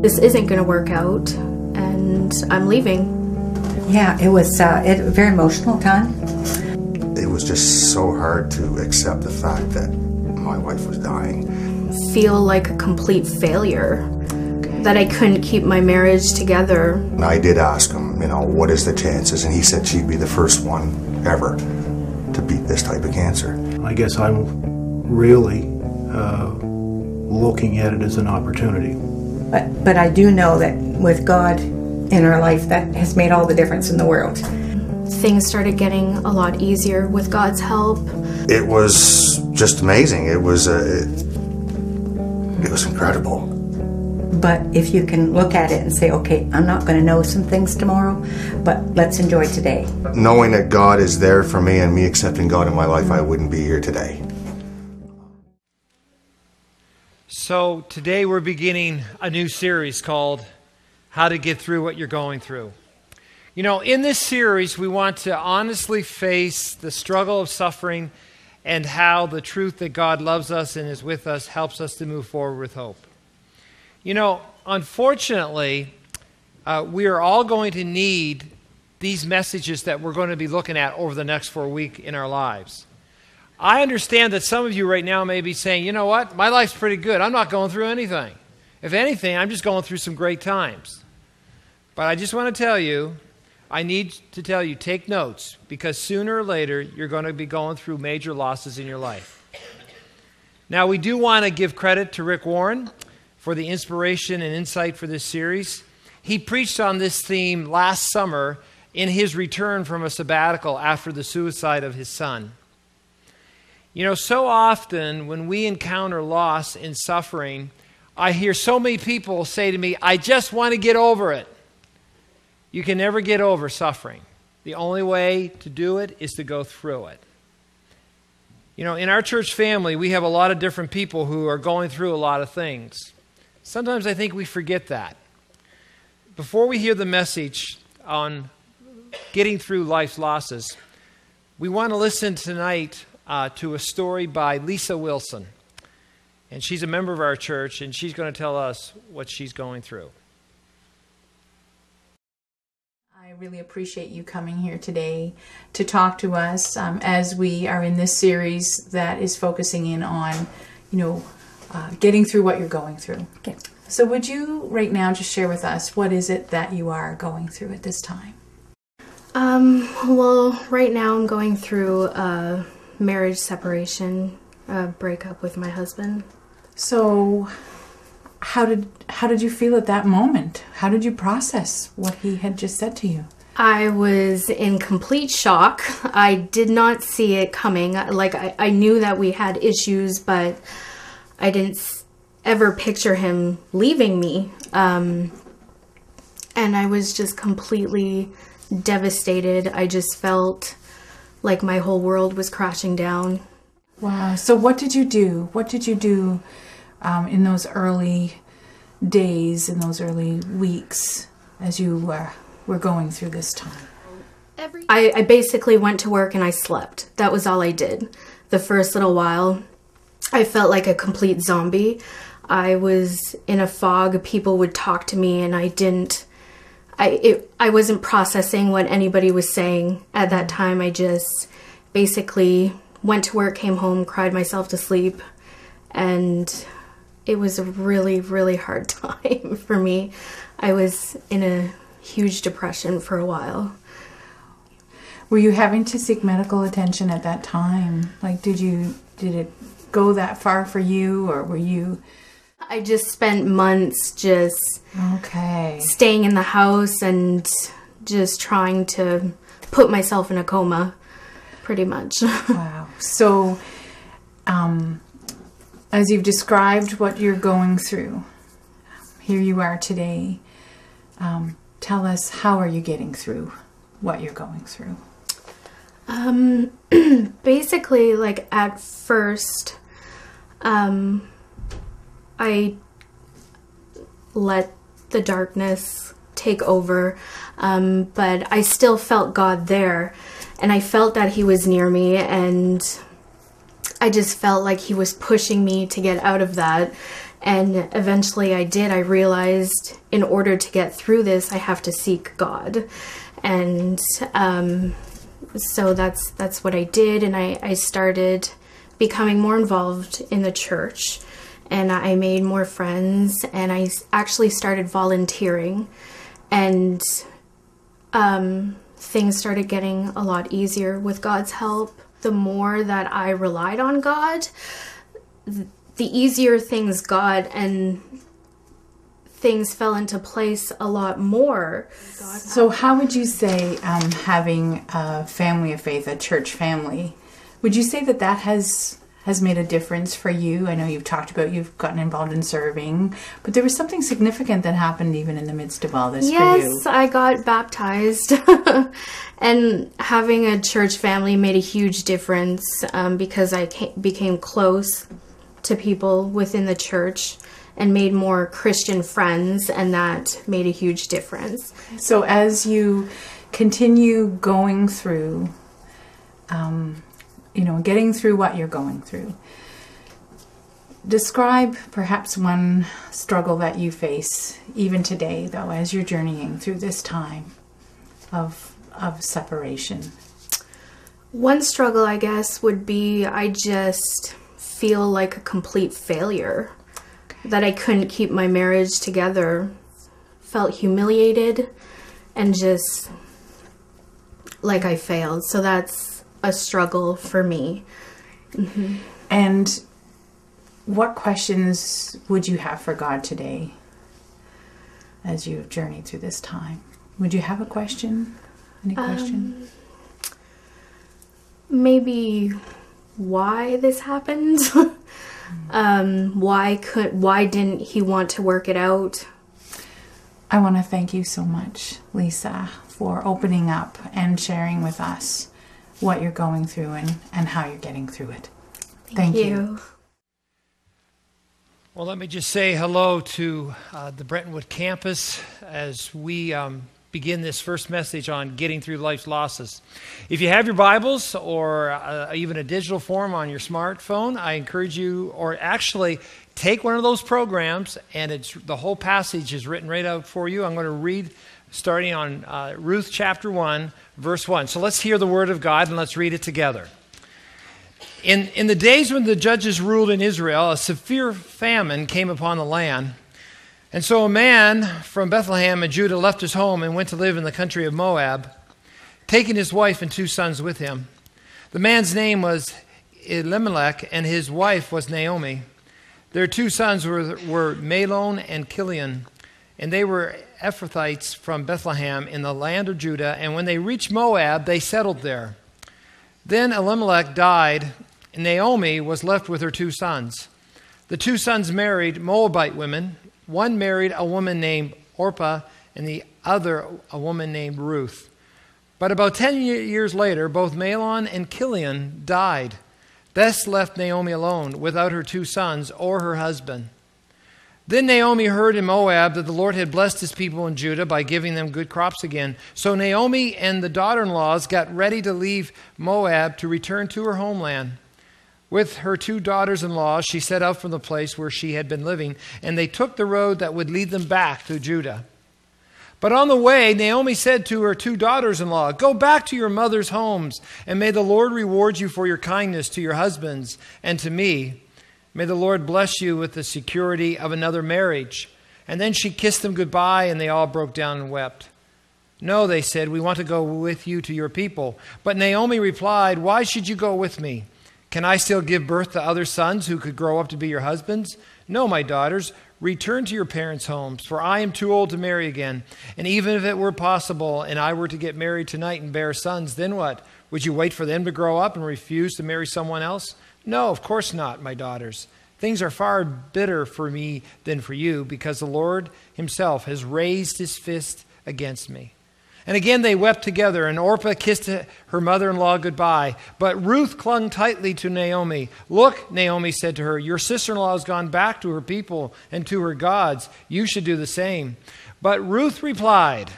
This isn't going to work out, and I'm leaving. Yeah, it was uh, it, a very emotional time. It was just so hard to accept the fact that my wife was dying. Feel like a complete failure. That I couldn't keep my marriage together. And I did ask him, you know, what is the chances? And he said she'd be the first one ever to beat this type of cancer. I guess I'm really uh, looking at it as an opportunity. But but I do know that with God in our life, that has made all the difference in the world. Things started getting a lot easier with God's help. It was just amazing. It was uh, it, it was incredible. But if you can look at it and say, okay, I'm not going to know some things tomorrow, but let's enjoy today. Knowing that God is there for me and me accepting God in my life, I wouldn't be here today. So, today we're beginning a new series called How to Get Through What You're Going Through. You know, in this series, we want to honestly face the struggle of suffering and how the truth that God loves us and is with us helps us to move forward with hope. You know, unfortunately, uh, we are all going to need these messages that we're going to be looking at over the next four weeks in our lives. I understand that some of you right now may be saying, you know what, my life's pretty good. I'm not going through anything. If anything, I'm just going through some great times. But I just want to tell you, I need to tell you, take notes, because sooner or later, you're going to be going through major losses in your life. Now, we do want to give credit to Rick Warren for the inspiration and insight for this series. He preached on this theme last summer in his return from a sabbatical after the suicide of his son. You know, so often when we encounter loss and suffering, I hear so many people say to me, I just want to get over it. You can never get over suffering. The only way to do it is to go through it. You know, in our church family, we have a lot of different people who are going through a lot of things. Sometimes I think we forget that. Before we hear the message on getting through life's losses, we want to listen tonight uh, to a story by Lisa Wilson. And she's a member of our church, and she's going to tell us what she's going through. I really appreciate you coming here today to talk to us um, as we are in this series that is focusing in on, you know, uh, getting through what you're going through. Okay. So, would you right now just share with us what is it that you are going through at this time? Um, well, right now I'm going through a marriage separation, a breakup with my husband. So, how did how did you feel at that moment? How did you process what he had just said to you? I was in complete shock. I did not see it coming. Like, I, I knew that we had issues, but I didn't ever picture him leaving me. Um, and I was just completely devastated. I just felt like my whole world was crashing down. Wow. So, what did you do? What did you do um, in those early days, in those early weeks, as you were were going through this time? I, I basically went to work and I slept. That was all I did. The first little while, I felt like a complete zombie. I was in a fog. People would talk to me, and I didn't. I it, I wasn't processing what anybody was saying at that time. I just basically went to work, came home, cried myself to sleep, and it was a really really hard time for me. I was in a huge depression for a while. Were you having to seek medical attention at that time? Like, did you did it go that far for you, or were you I just spent months just okay? staying in the house and just trying to put myself in a coma, pretty much. Wow. So, um, as you've described what you're going through, here you are today. Um, tell us how are you getting through what you're going through? Um, basically, like at first, um, I let the darkness take over, um, but I still felt God there, and I felt that He was near me, and I just felt like He was pushing me to get out of that. And eventually I did. I realized in order to get through this, I have to seek God. And um, so that's that's what I did. And I, I started becoming more involved in the church. And I made more friends. And I actually started volunteering. And um, things started getting a lot easier with God's help. The more that I relied on God, the easier things got and things fell into place a lot more. So, how would you say um, having a family of faith, a church family, would you say that that has has made a difference for you? I know you've talked about you've gotten involved in serving, but there was something significant that happened even in the midst of all this yes, I got baptized. and having a church family made a huge difference um, because I came, became close to people within the church and made more Christian friends, and that made a huge difference. So, as you continue going through, um, you know, getting through what you're going through, describe perhaps one struggle that you face even today, though, as you're journeying through this time of of separation. One struggle, I guess, would be I just feel like a complete failure. That I couldn't keep my marriage together. Felt humiliated and just like I failed. So that's a struggle for me. Mm-hmm. And what questions would you have for God today as you journey through this time? Would you have a question? Any question? Um, maybe why this happened. um, why could why didn't he want to work it out? I want to thank you so much, Lisa, for opening up and sharing with us what you're going through and, and how you're getting through it. Thank, thank you. you. Well, let me just say hello to uh, the Brentwood campus as we um, begin this first message on getting through life's losses. If you have your Bibles or uh, even a digital form on your smartphone, I encourage you, or actually take one of those programs, and it's the whole passage is written right out for you. I'm going to read starting on uh, Ruth chapter 1, verse 1. So let's hear the word of God and let's read it together. In, in the days when the judges ruled in Israel, a severe famine came upon the land. And so a man from Bethlehem in Judah left his home and went to live in the country of Moab, taking his wife and two sons with him. The man's name was Elimelech, and his wife was Naomi. Their two sons were, were Mahlon and Chilion, and they were Ephrathites from Bethlehem in the land of Judah. And when they reached Moab, they settled there. Then Elimelech died, and Naomi was left with her two sons. The two sons married Moabite women one married a woman named Orpah, and the other a woman named Ruth. But about 10 years later, both Mahlon and Chilion died. This left Naomi alone without her two sons or her husband. Then Naomi heard in Moab that the Lord had blessed his people in Judah by giving them good crops again. So Naomi and the daughter in laws got ready to leave Moab to return to her homeland. With her two daughters in law, she set out from the place where she had been living, and they took the road that would lead them back to Judah. But on the way, Naomi said to her two daughters in law, Go back to your mother's homes, and may the Lord reward you for your kindness to your husbands and to me. May the Lord bless you with the security of another marriage. And then she kissed them goodbye, and they all broke down and wept. No, they said, we want to go with you to your people. But Naomi replied, Why should you go with me? Can I still give birth to other sons who could grow up to be your husbands? No, my daughters, return to your parents' homes, for I am too old to marry again. And even if it were possible and I were to get married tonight and bear sons, then what? Would you wait for them to grow up and refuse to marry someone else? No, of course not, my daughters. Things are far bitter for me than for you, because the Lord Himself has raised His fist against me. And again they wept together, and Orpah kissed her mother in law goodbye. But Ruth clung tightly to Naomi. Look, Naomi said to her, Your sister in law has gone back to her people and to her gods. You should do the same. But Ruth replied,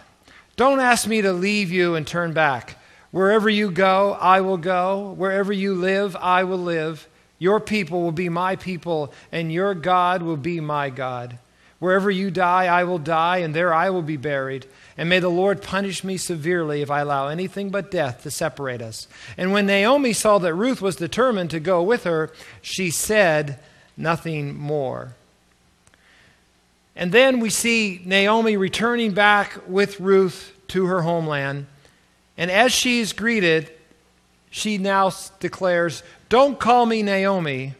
Don't ask me to leave you and turn back. Wherever you go, I will go. Wherever you live, I will live. Your people will be my people, and your God will be my God. Wherever you die, I will die, and there I will be buried. And may the Lord punish me severely if I allow anything but death to separate us. And when Naomi saw that Ruth was determined to go with her, she said nothing more. And then we see Naomi returning back with Ruth to her homeland. And as she is greeted, she now declares, Don't call me Naomi,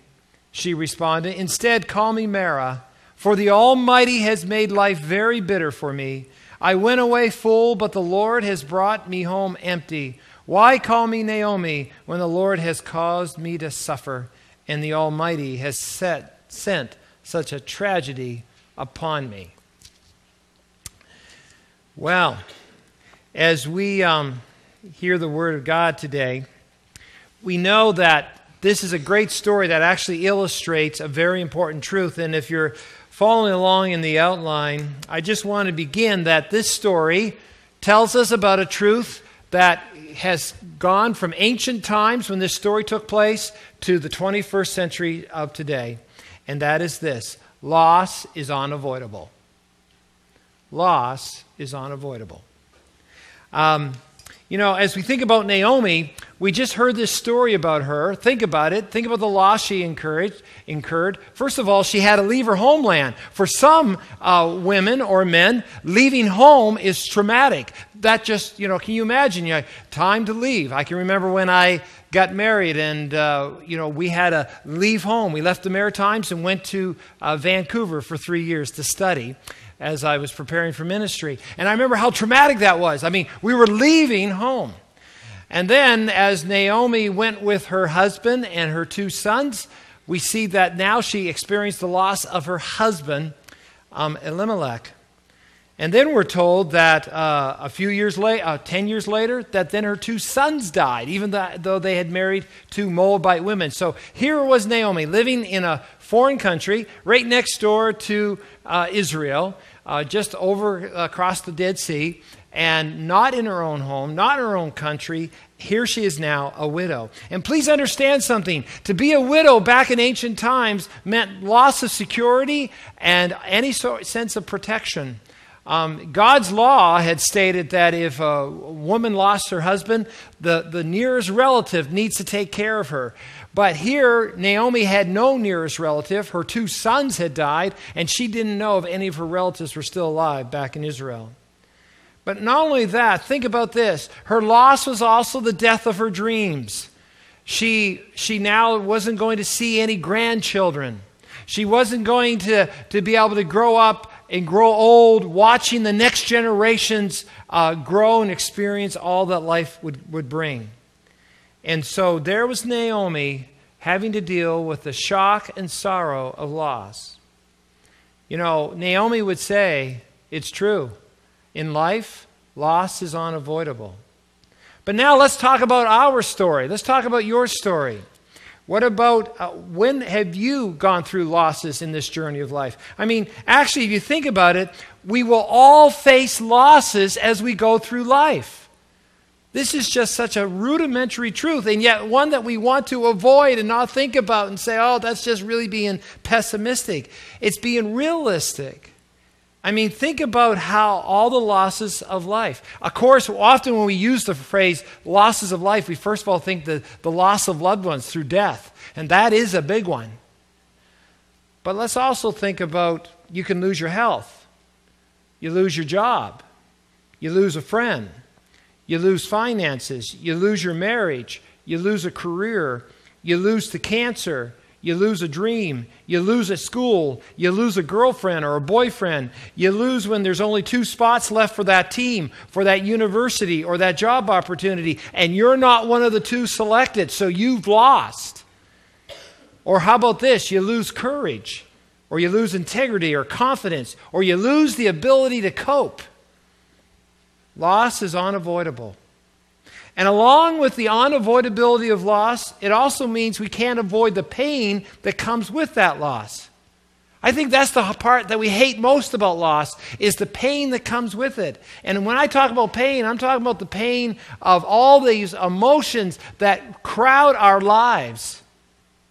she responded. Instead, call me Mara, for the Almighty has made life very bitter for me. I went away full, but the Lord has brought me home empty. Why call me Naomi when the Lord has caused me to suffer and the Almighty has set, sent such a tragedy upon me? Well, as we um, hear the Word of God today, we know that this is a great story that actually illustrates a very important truth. And if you're following along in the outline, I just want to begin that this story tells us about a truth that has gone from ancient times when this story took place to the 21st century of today. And that is this loss is unavoidable. Loss is unavoidable. Um, you know, as we think about Naomi, we just heard this story about her. Think about it. Think about the loss she incurred. First of all, she had to leave her homeland. For some uh, women or men, leaving home is traumatic. That just, you know, can you imagine? You know, time to leave. I can remember when I got married and, uh, you know, we had to leave home. We left the Maritimes and went to uh, Vancouver for three years to study as I was preparing for ministry. And I remember how traumatic that was. I mean, we were leaving home. And then, as Naomi went with her husband and her two sons, we see that now she experienced the loss of her husband, um, Elimelech. And then we're told that uh, a few years later, uh, 10 years later, that then her two sons died, even though they had married two Moabite women. So here was Naomi living in a foreign country right next door to uh, Israel uh, just over across the Dead Sea, and not in her own home, not in her own country. Here she is now, a widow. And please understand something. To be a widow back in ancient times meant loss of security and any sort, sense of protection. Um, God's law had stated that if a woman lost her husband, the, the nearest relative needs to take care of her. But here, Naomi had no nearest relative. Her two sons had died, and she didn't know if any of her relatives were still alive back in Israel. But not only that, think about this her loss was also the death of her dreams. She, she now wasn't going to see any grandchildren. She wasn't going to, to be able to grow up and grow old watching the next generations uh, grow and experience all that life would, would bring. And so there was Naomi having to deal with the shock and sorrow of loss. You know, Naomi would say, it's true. In life, loss is unavoidable. But now let's talk about our story. Let's talk about your story. What about uh, when have you gone through losses in this journey of life? I mean, actually, if you think about it, we will all face losses as we go through life. This is just such a rudimentary truth, and yet one that we want to avoid and not think about and say, oh, that's just really being pessimistic. It's being realistic. I mean, think about how all the losses of life. Of course, often when we use the phrase losses of life, we first of all think the, the loss of loved ones through death, and that is a big one. But let's also think about you can lose your health, you lose your job, you lose a friend you lose finances, you lose your marriage, you lose a career, you lose to cancer, you lose a dream, you lose a school, you lose a girlfriend or a boyfriend, you lose when there's only two spots left for that team, for that university or that job opportunity, and you're not one of the two selected, so you've lost. Or how about this? You lose courage, or you lose integrity or confidence, or you lose the ability to cope. Loss is unavoidable. And along with the unavoidability of loss, it also means we can't avoid the pain that comes with that loss. I think that's the part that we hate most about loss is the pain that comes with it. And when I talk about pain, I'm talking about the pain of all these emotions that crowd our lives.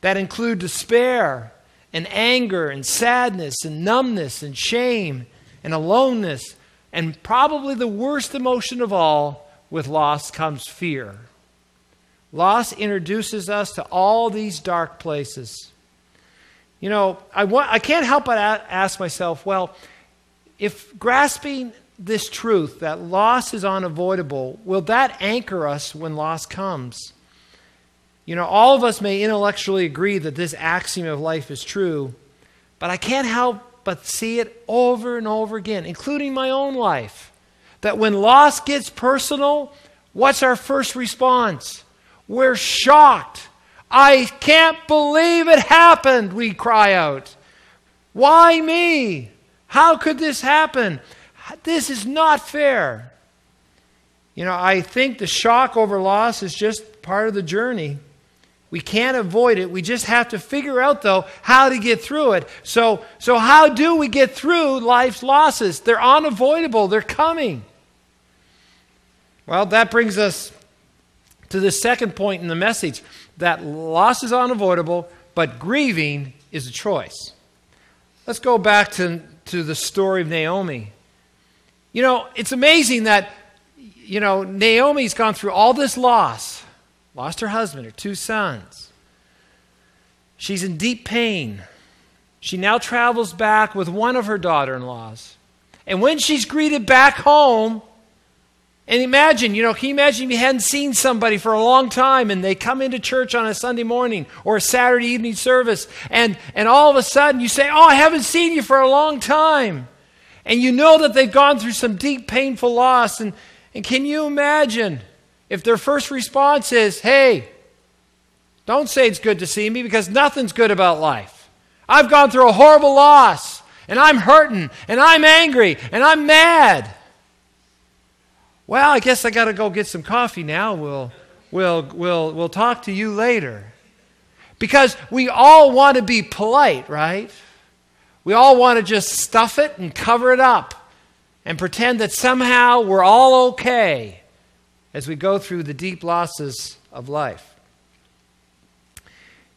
that include despair and anger and sadness and numbness and shame and aloneness. And probably the worst emotion of all with loss comes fear. Loss introduces us to all these dark places. You know, I, want, I can't help but ask myself well, if grasping this truth that loss is unavoidable, will that anchor us when loss comes? You know, all of us may intellectually agree that this axiom of life is true, but I can't help but see it over and over again, including my own life. That when loss gets personal, what's our first response? We're shocked. I can't believe it happened, we cry out. Why me? How could this happen? This is not fair. You know, I think the shock over loss is just part of the journey. We can't avoid it. We just have to figure out, though, how to get through it. So, so how do we get through life's losses? They're unavoidable, they're coming. Well, that brings us to the second point in the message that loss is unavoidable, but grieving is a choice. Let's go back to, to the story of Naomi. You know, it's amazing that, you know, Naomi's gone through all this loss lost her husband, her two sons. She's in deep pain. She now travels back with one of her daughter in laws. And when she's greeted back home, and imagine, you know, can you imagine if you hadn't seen somebody for a long time and they come into church on a Sunday morning or a Saturday evening service and, and all of a sudden you say, Oh, I haven't seen you for a long time. And you know that they've gone through some deep, painful loss. And, and can you imagine if their first response is, hey, don't say it's good to see me because nothing's good about life. I've gone through a horrible loss and I'm hurting and I'm angry and I'm mad. Well, I guess I got to go get some coffee now. We'll, we'll, we'll, we'll talk to you later. Because we all want to be polite, right? We all want to just stuff it and cover it up and pretend that somehow we're all okay as we go through the deep losses of life.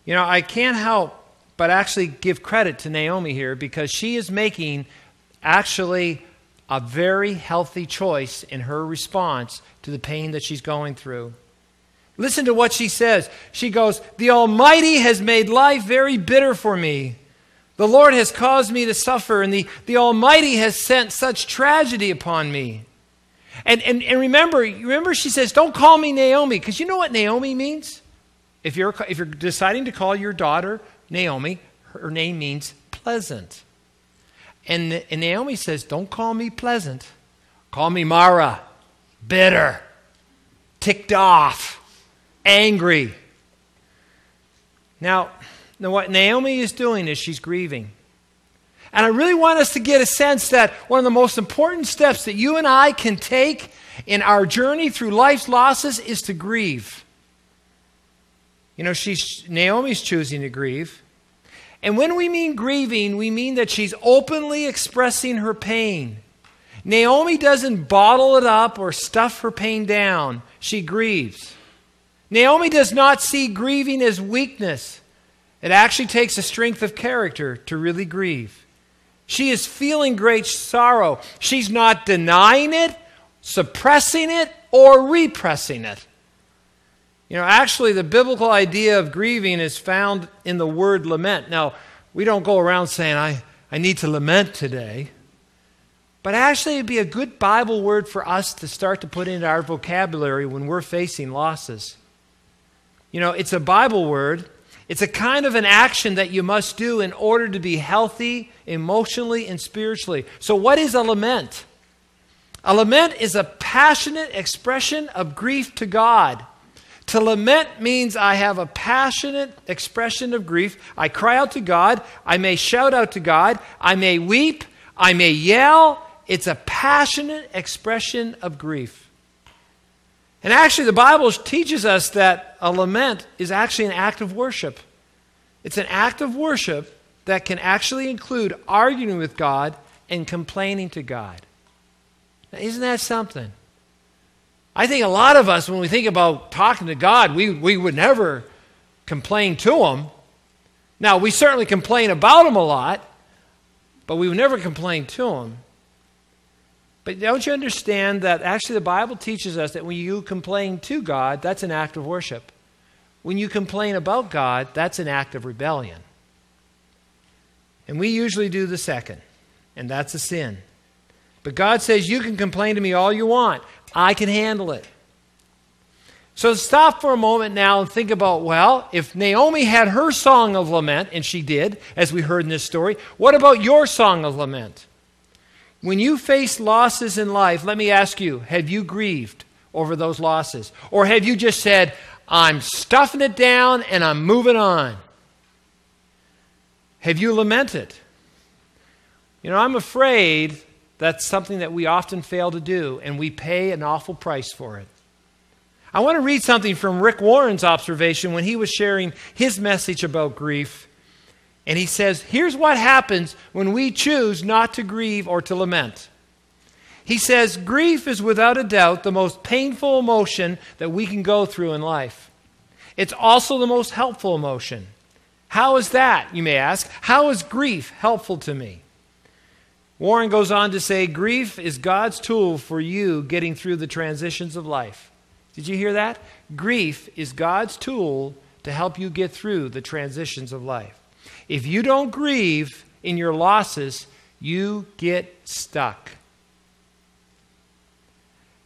You know, I can't help but actually give credit to Naomi here because she is making actually a very healthy choice in her response to the pain that she's going through. Listen to what she says. She goes, The Almighty has made life very bitter for me. The Lord has caused me to suffer, and the, the Almighty has sent such tragedy upon me. And, and, and remember, remember, she says, Don't call me Naomi, because you know what Naomi means? If you're, if you're deciding to call your daughter Naomi, her name means pleasant. And, and Naomi says, Don't call me pleasant. Call me Mara, bitter, ticked off, angry. Now, now, what Naomi is doing is she's grieving. And I really want us to get a sense that one of the most important steps that you and I can take in our journey through life's losses is to grieve. You know, she's, Naomi's choosing to grieve. And when we mean grieving, we mean that she's openly expressing her pain. Naomi doesn't bottle it up or stuff her pain down, she grieves. Naomi does not see grieving as weakness. It actually takes a strength of character to really grieve. She is feeling great sorrow. She's not denying it, suppressing it, or repressing it. You know, actually, the biblical idea of grieving is found in the word lament. Now, we don't go around saying, I, I need to lament today. But actually, it'd be a good Bible word for us to start to put into our vocabulary when we're facing losses. You know, it's a Bible word it's a kind of an action that you must do in order to be healthy emotionally and spiritually. So, what is a lament? A lament is a passionate expression of grief to God. To lament means I have a passionate expression of grief. I cry out to God. I may shout out to God. I may weep. I may yell. It's a passionate expression of grief. And actually, the Bible teaches us that a lament is actually an act of worship. It's an act of worship that can actually include arguing with God and complaining to God. Now, isn't that something? I think a lot of us, when we think about talking to God, we, we would never complain to Him. Now, we certainly complain about him a lot, but we would never complain to him. But don't you understand that actually the Bible teaches us that when you complain to God, that's an act of worship. When you complain about God, that's an act of rebellion. And we usually do the second, and that's a sin. But God says, You can complain to me all you want, I can handle it. So stop for a moment now and think about well, if Naomi had her song of lament, and she did, as we heard in this story, what about your song of lament? When you face losses in life, let me ask you have you grieved over those losses? Or have you just said, I'm stuffing it down and I'm moving on? Have you lamented? You know, I'm afraid that's something that we often fail to do, and we pay an awful price for it. I want to read something from Rick Warren's observation when he was sharing his message about grief. And he says, Here's what happens when we choose not to grieve or to lament. He says, Grief is without a doubt the most painful emotion that we can go through in life. It's also the most helpful emotion. How is that, you may ask? How is grief helpful to me? Warren goes on to say, Grief is God's tool for you getting through the transitions of life. Did you hear that? Grief is God's tool to help you get through the transitions of life. If you don't grieve in your losses, you get stuck.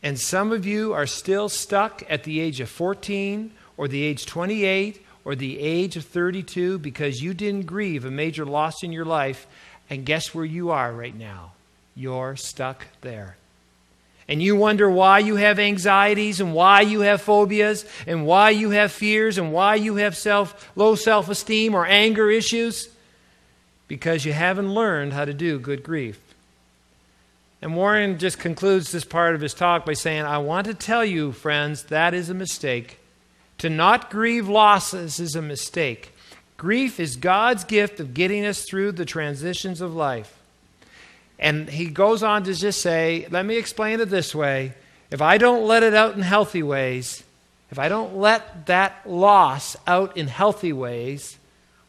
And some of you are still stuck at the age of 14 or the age 28 or the age of 32 because you didn't grieve a major loss in your life. And guess where you are right now? You're stuck there and you wonder why you have anxieties and why you have phobias and why you have fears and why you have self, low self esteem or anger issues, because you haven't learned how to do good grief. And Warren just concludes this part of his talk by saying, I want to tell you, friends, that is a mistake. To not grieve losses is a mistake. Grief is God's gift of getting us through the transitions of life. And he goes on to just say, let me explain it this way. If I don't let it out in healthy ways, if I don't let that loss out in healthy ways,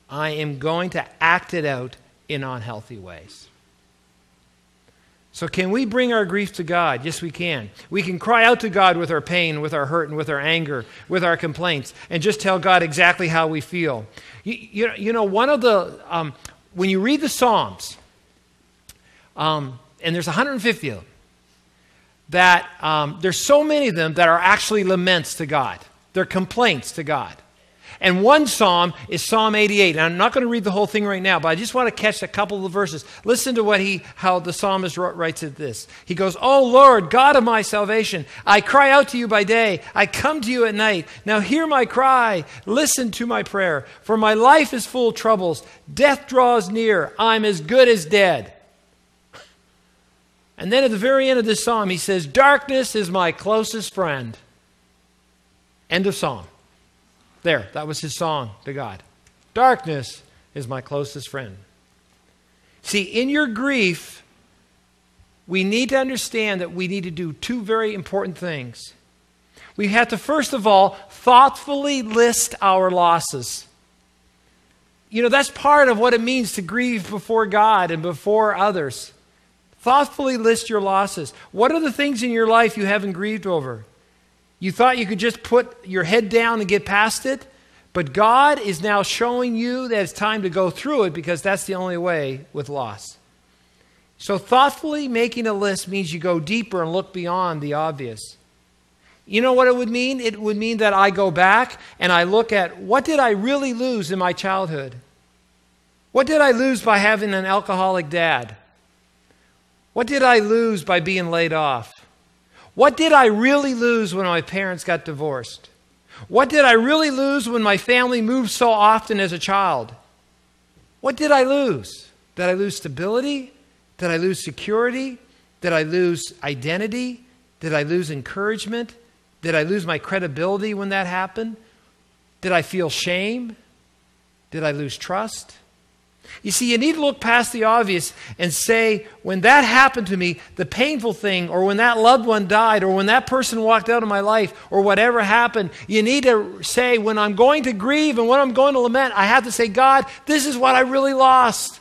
I am going to act it out in unhealthy ways. So, can we bring our grief to God? Yes, we can. We can cry out to God with our pain, with our hurt, and with our anger, with our complaints, and just tell God exactly how we feel. You, you, you know, one of the, um, when you read the Psalms, um, and there's 150 of them, that um, there's so many of them that are actually laments to God. They're complaints to God. And one psalm is Psalm 88. And I'm not going to read the whole thing right now, but I just want to catch a couple of the verses. Listen to what he, how the psalmist writes it this. He goes, "Oh Lord, God of my salvation, I cry out to you by day, I come to you at night. Now hear my cry, listen to my prayer, for my life is full of troubles. Death draws near. I'm as good as dead." And then at the very end of this psalm, he says, Darkness is my closest friend. End of song. There, that was his song to God. Darkness is my closest friend. See, in your grief, we need to understand that we need to do two very important things. We have to, first of all, thoughtfully list our losses. You know, that's part of what it means to grieve before God and before others. Thoughtfully list your losses. What are the things in your life you haven't grieved over? You thought you could just put your head down and get past it, but God is now showing you that it's time to go through it because that's the only way with loss. So, thoughtfully making a list means you go deeper and look beyond the obvious. You know what it would mean? It would mean that I go back and I look at what did I really lose in my childhood? What did I lose by having an alcoholic dad? What did I lose by being laid off? What did I really lose when my parents got divorced? What did I really lose when my family moved so often as a child? What did I lose? Did I lose stability? Did I lose security? Did I lose identity? Did I lose encouragement? Did I lose my credibility when that happened? Did I feel shame? Did I lose trust? You see, you need to look past the obvious and say, when that happened to me, the painful thing, or when that loved one died, or when that person walked out of my life, or whatever happened, you need to say, when I'm going to grieve and when I'm going to lament, I have to say, God, this is what I really lost.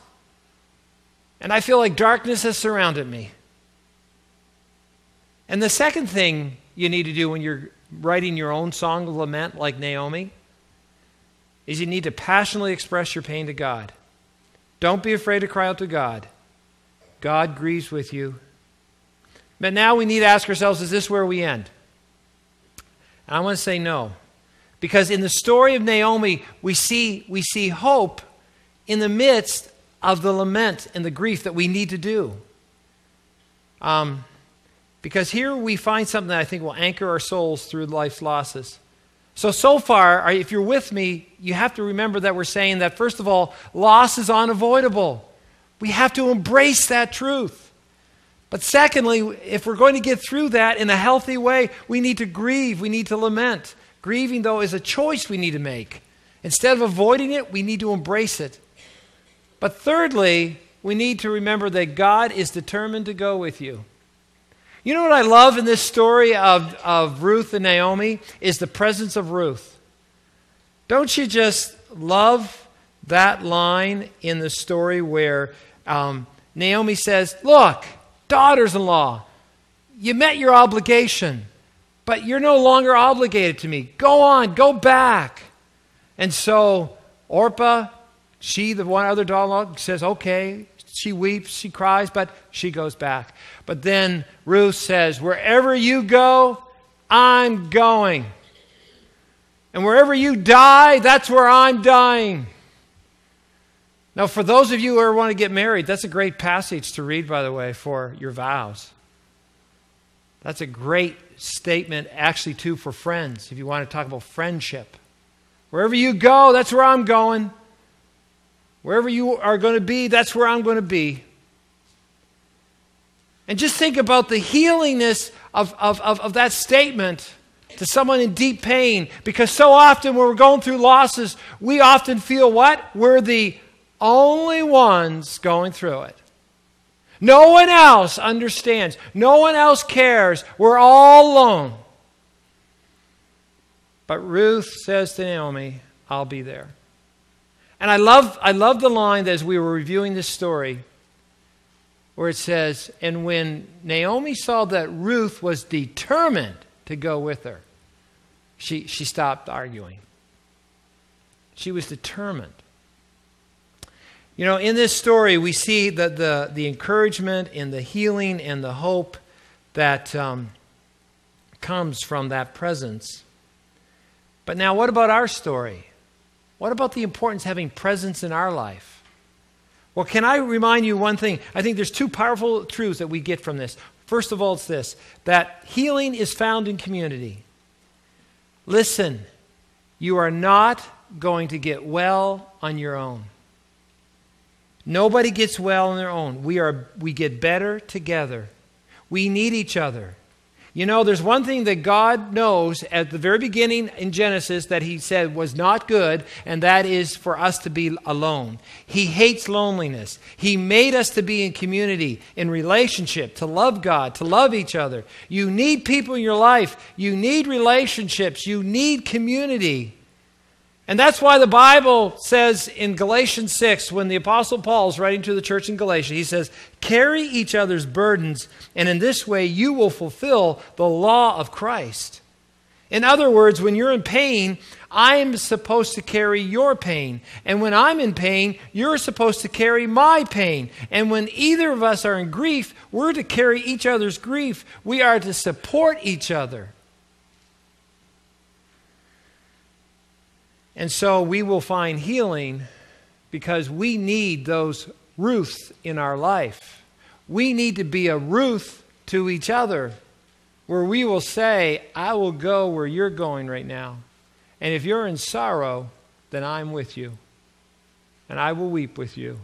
And I feel like darkness has surrounded me. And the second thing you need to do when you're writing your own song of lament, like Naomi, is you need to passionately express your pain to God. Don't be afraid to cry out to God. God grieves with you. But now we need to ask ourselves is this where we end? And I want to say no. Because in the story of Naomi, we see, we see hope in the midst of the lament and the grief that we need to do. Um, because here we find something that I think will anchor our souls through life's losses. So, so far, if you're with me, you have to remember that we're saying that, first of all, loss is unavoidable. We have to embrace that truth. But secondly, if we're going to get through that in a healthy way, we need to grieve, we need to lament. Grieving, though, is a choice we need to make. Instead of avoiding it, we need to embrace it. But thirdly, we need to remember that God is determined to go with you. You know what I love in this story of, of Ruth and Naomi? Is the presence of Ruth. Don't you just love that line in the story where um, Naomi says, Look, daughters in law, you met your obligation, but you're no longer obligated to me. Go on, go back. And so Orpah, she, the one other daughter in law, says, Okay, she weeps, she cries, but she goes back. But then Ruth says, Wherever you go, I'm going. And wherever you die, that's where I'm dying. Now, for those of you who want to get married, that's a great passage to read, by the way, for your vows. That's a great statement, actually, too, for friends, if you want to talk about friendship. Wherever you go, that's where I'm going. Wherever you are going to be, that's where I'm going to be. And just think about the healingness of, of, of, of, that statement to someone in deep pain. Because so often when we're going through losses, we often feel what? We're the only ones going through it. No one else understands. No one else cares. We're all alone. But Ruth says to Naomi, I'll be there. And I love, I love the line that as we were reviewing this story where it says, And when Naomi saw that Ruth was determined to go with her, she, she stopped arguing. She was determined. You know, in this story, we see the, the, the encouragement and the healing and the hope that um, comes from that presence. But now, what about our story? What about the importance of having presence in our life? Well, can I remind you one thing? I think there's two powerful truths that we get from this. First of all, it's this that healing is found in community. Listen, you are not going to get well on your own. Nobody gets well on their own. We, are, we get better together. We need each other. You know, there's one thing that God knows at the very beginning in Genesis that He said was not good, and that is for us to be alone. He hates loneliness. He made us to be in community, in relationship, to love God, to love each other. You need people in your life, you need relationships, you need community. And that's why the Bible says in Galatians 6, when the Apostle Paul is writing to the church in Galatia, he says, Carry each other's burdens, and in this way you will fulfill the law of Christ. In other words, when you're in pain, I'm supposed to carry your pain. And when I'm in pain, you're supposed to carry my pain. And when either of us are in grief, we're to carry each other's grief. We are to support each other. And so we will find healing because we need those Ruths in our life. We need to be a Ruth to each other where we will say, I will go where you're going right now. And if you're in sorrow, then I'm with you. And I will weep with you.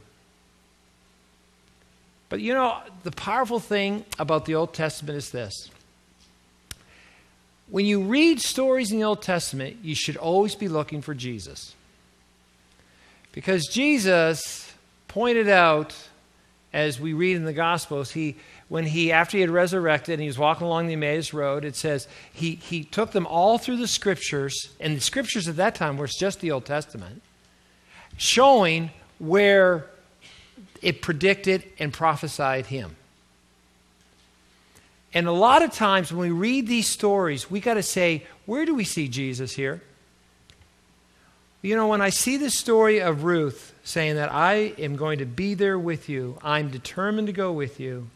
But you know, the powerful thing about the Old Testament is this when you read stories in the Old Testament, you should always be looking for Jesus. Because Jesus pointed out, as we read in the Gospels, he, when he, after he had resurrected and he was walking along the Emmaus Road, it says he, he took them all through the scriptures, and the scriptures at that time were just the Old Testament, showing where it predicted and prophesied him. And a lot of times when we read these stories, we got to say, where do we see Jesus here? You know, when I see the story of Ruth saying that I am going to be there with you, I'm determined to go with you,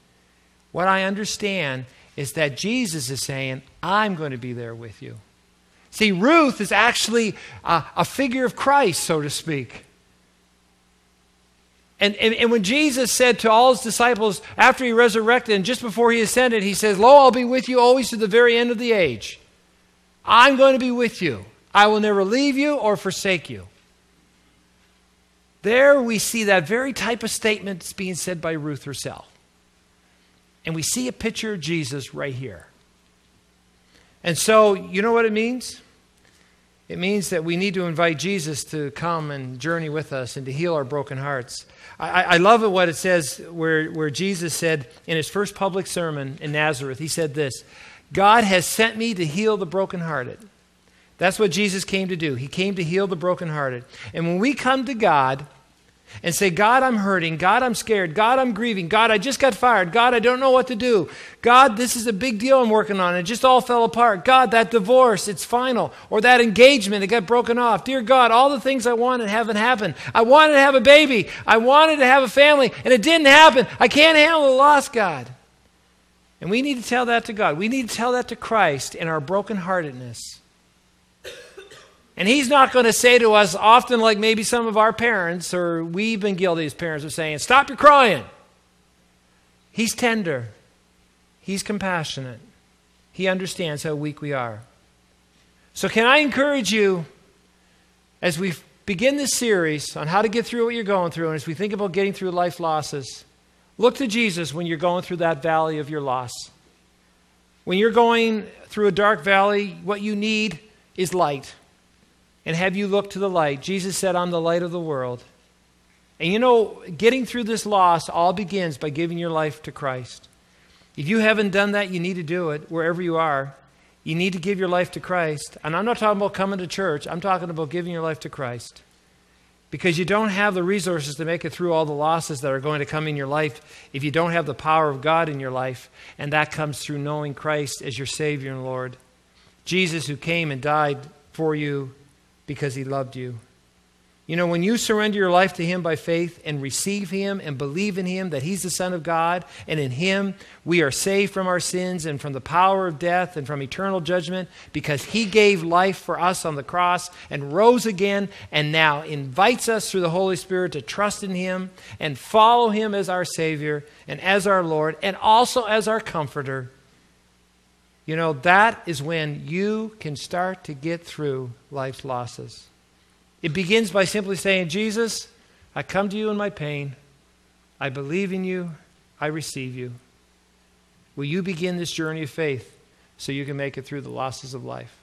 what I understand is that Jesus is saying, I'm going to be there with you. See, Ruth is actually a, a figure of Christ, so to speak. And, and, and, when Jesus said to all his disciples after he resurrected and just before he ascended, he says, Lo, I'll be with you always to the very end of the age. I'm going to be with you. I will never leave you or forsake you. There we see that very type of statement being said by Ruth herself. And we see a picture of Jesus right here. And so, you know what it means? It means that we need to invite Jesus to come and journey with us and to heal our broken hearts. I, I love it what it says where, where Jesus said in his first public sermon in Nazareth, he said this God has sent me to heal the brokenhearted. That's what Jesus came to do. He came to heal the brokenhearted. And when we come to God and say, God, I'm hurting. God, I'm scared. God, I'm grieving. God, I just got fired. God, I don't know what to do. God, this is a big deal I'm working on. It just all fell apart. God, that divorce, it's final. Or that engagement, it got broken off. Dear God, all the things I wanted haven't happened. I wanted to have a baby. I wanted to have a family, and it didn't happen. I can't handle the loss, God. And we need to tell that to God. We need to tell that to Christ in our brokenheartedness. And he's not going to say to us, often like maybe some of our parents, or we've been guilty as parents of saying, Stop your crying. He's tender, he's compassionate, he understands how weak we are. So, can I encourage you as we begin this series on how to get through what you're going through, and as we think about getting through life losses, look to Jesus when you're going through that valley of your loss. When you're going through a dark valley, what you need is light and have you look to the light. Jesus said, I'm the light of the world. And you know, getting through this loss all begins by giving your life to Christ. If you haven't done that, you need to do it wherever you are. You need to give your life to Christ. And I'm not talking about coming to church, I'm talking about giving your life to Christ. Because you don't have the resources to make it through all the losses that are going to come in your life if you don't have the power of God in your life. And that comes through knowing Christ as your Savior and Lord. Jesus, who came and died for you because he loved you. You know, when you surrender your life to Him by faith and receive Him and believe in Him that He's the Son of God, and in Him we are saved from our sins and from the power of death and from eternal judgment because He gave life for us on the cross and rose again and now invites us through the Holy Spirit to trust in Him and follow Him as our Savior and as our Lord and also as our Comforter. You know, that is when you can start to get through life's losses. It begins by simply saying, Jesus, I come to you in my pain. I believe in you. I receive you. Will you begin this journey of faith so you can make it through the losses of life?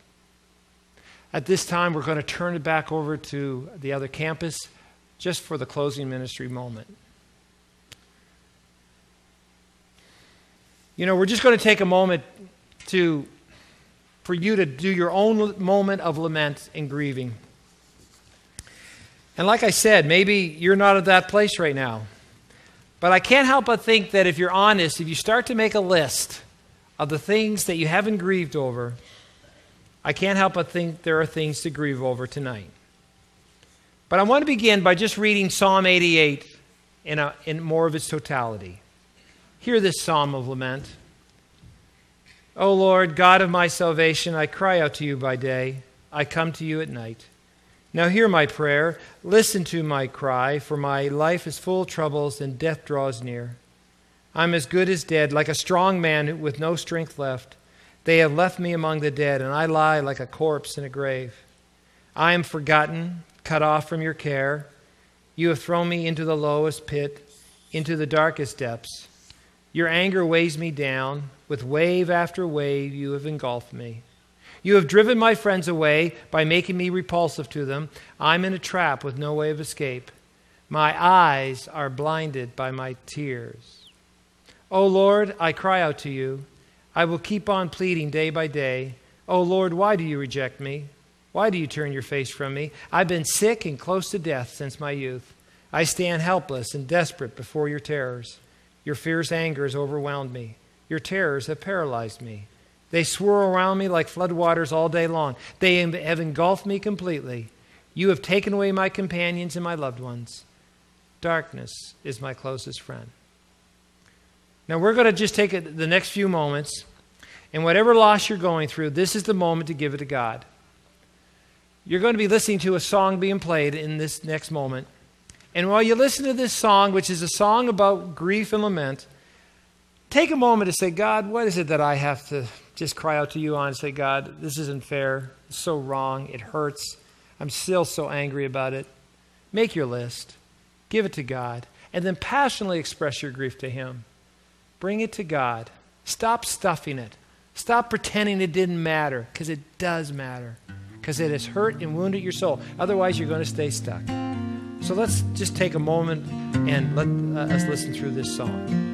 At this time, we're going to turn it back over to the other campus just for the closing ministry moment. You know, we're just going to take a moment to for you to do your own moment of lament and grieving. And like I said, maybe you're not at that place right now. But I can't help but think that if you're honest, if you start to make a list of the things that you haven't grieved over, I can't help but think there are things to grieve over tonight. But I want to begin by just reading Psalm 88 in, a, in more of its totality. Hear this psalm of lament. O Lord, God of my salvation, I cry out to you by day, I come to you at night. Now hear my prayer, listen to my cry, for my life is full of troubles and death draws near. I'm as good as dead, like a strong man with no strength left. They have left me among the dead, and I lie like a corpse in a grave. I am forgotten, cut off from your care. You have thrown me into the lowest pit, into the darkest depths. Your anger weighs me down. With wave after wave, you have engulfed me. You have driven my friends away by making me repulsive to them. I'm in a trap with no way of escape. My eyes are blinded by my tears. O Lord, I cry out to you. I will keep on pleading day by day. O Lord, why do you reject me? Why do you turn your face from me? I've been sick and close to death since my youth. I stand helpless and desperate before your terrors. Your fierce anger has overwhelmed me. Your terrors have paralyzed me. They swirl around me like floodwaters all day long. They have engulfed me completely. You have taken away my companions and my loved ones. Darkness is my closest friend. Now, we're going to just take the next few moments, and whatever loss you're going through, this is the moment to give it to God. You're going to be listening to a song being played in this next moment. And while you listen to this song, which is a song about grief and lament, take a moment to say, God, what is it that I have to just cry out to you on say, God, this isn't fair. It's so wrong. It hurts. I'm still so angry about it. Make your list, give it to God, and then passionately express your grief to Him. Bring it to God. Stop stuffing it. Stop pretending it didn't matter, because it does matter, because it has hurt and wounded your soul. Otherwise, you're going to stay stuck. So let's just take a moment and let uh, us listen through this song.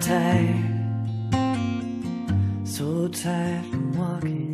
tired, so tired from walking.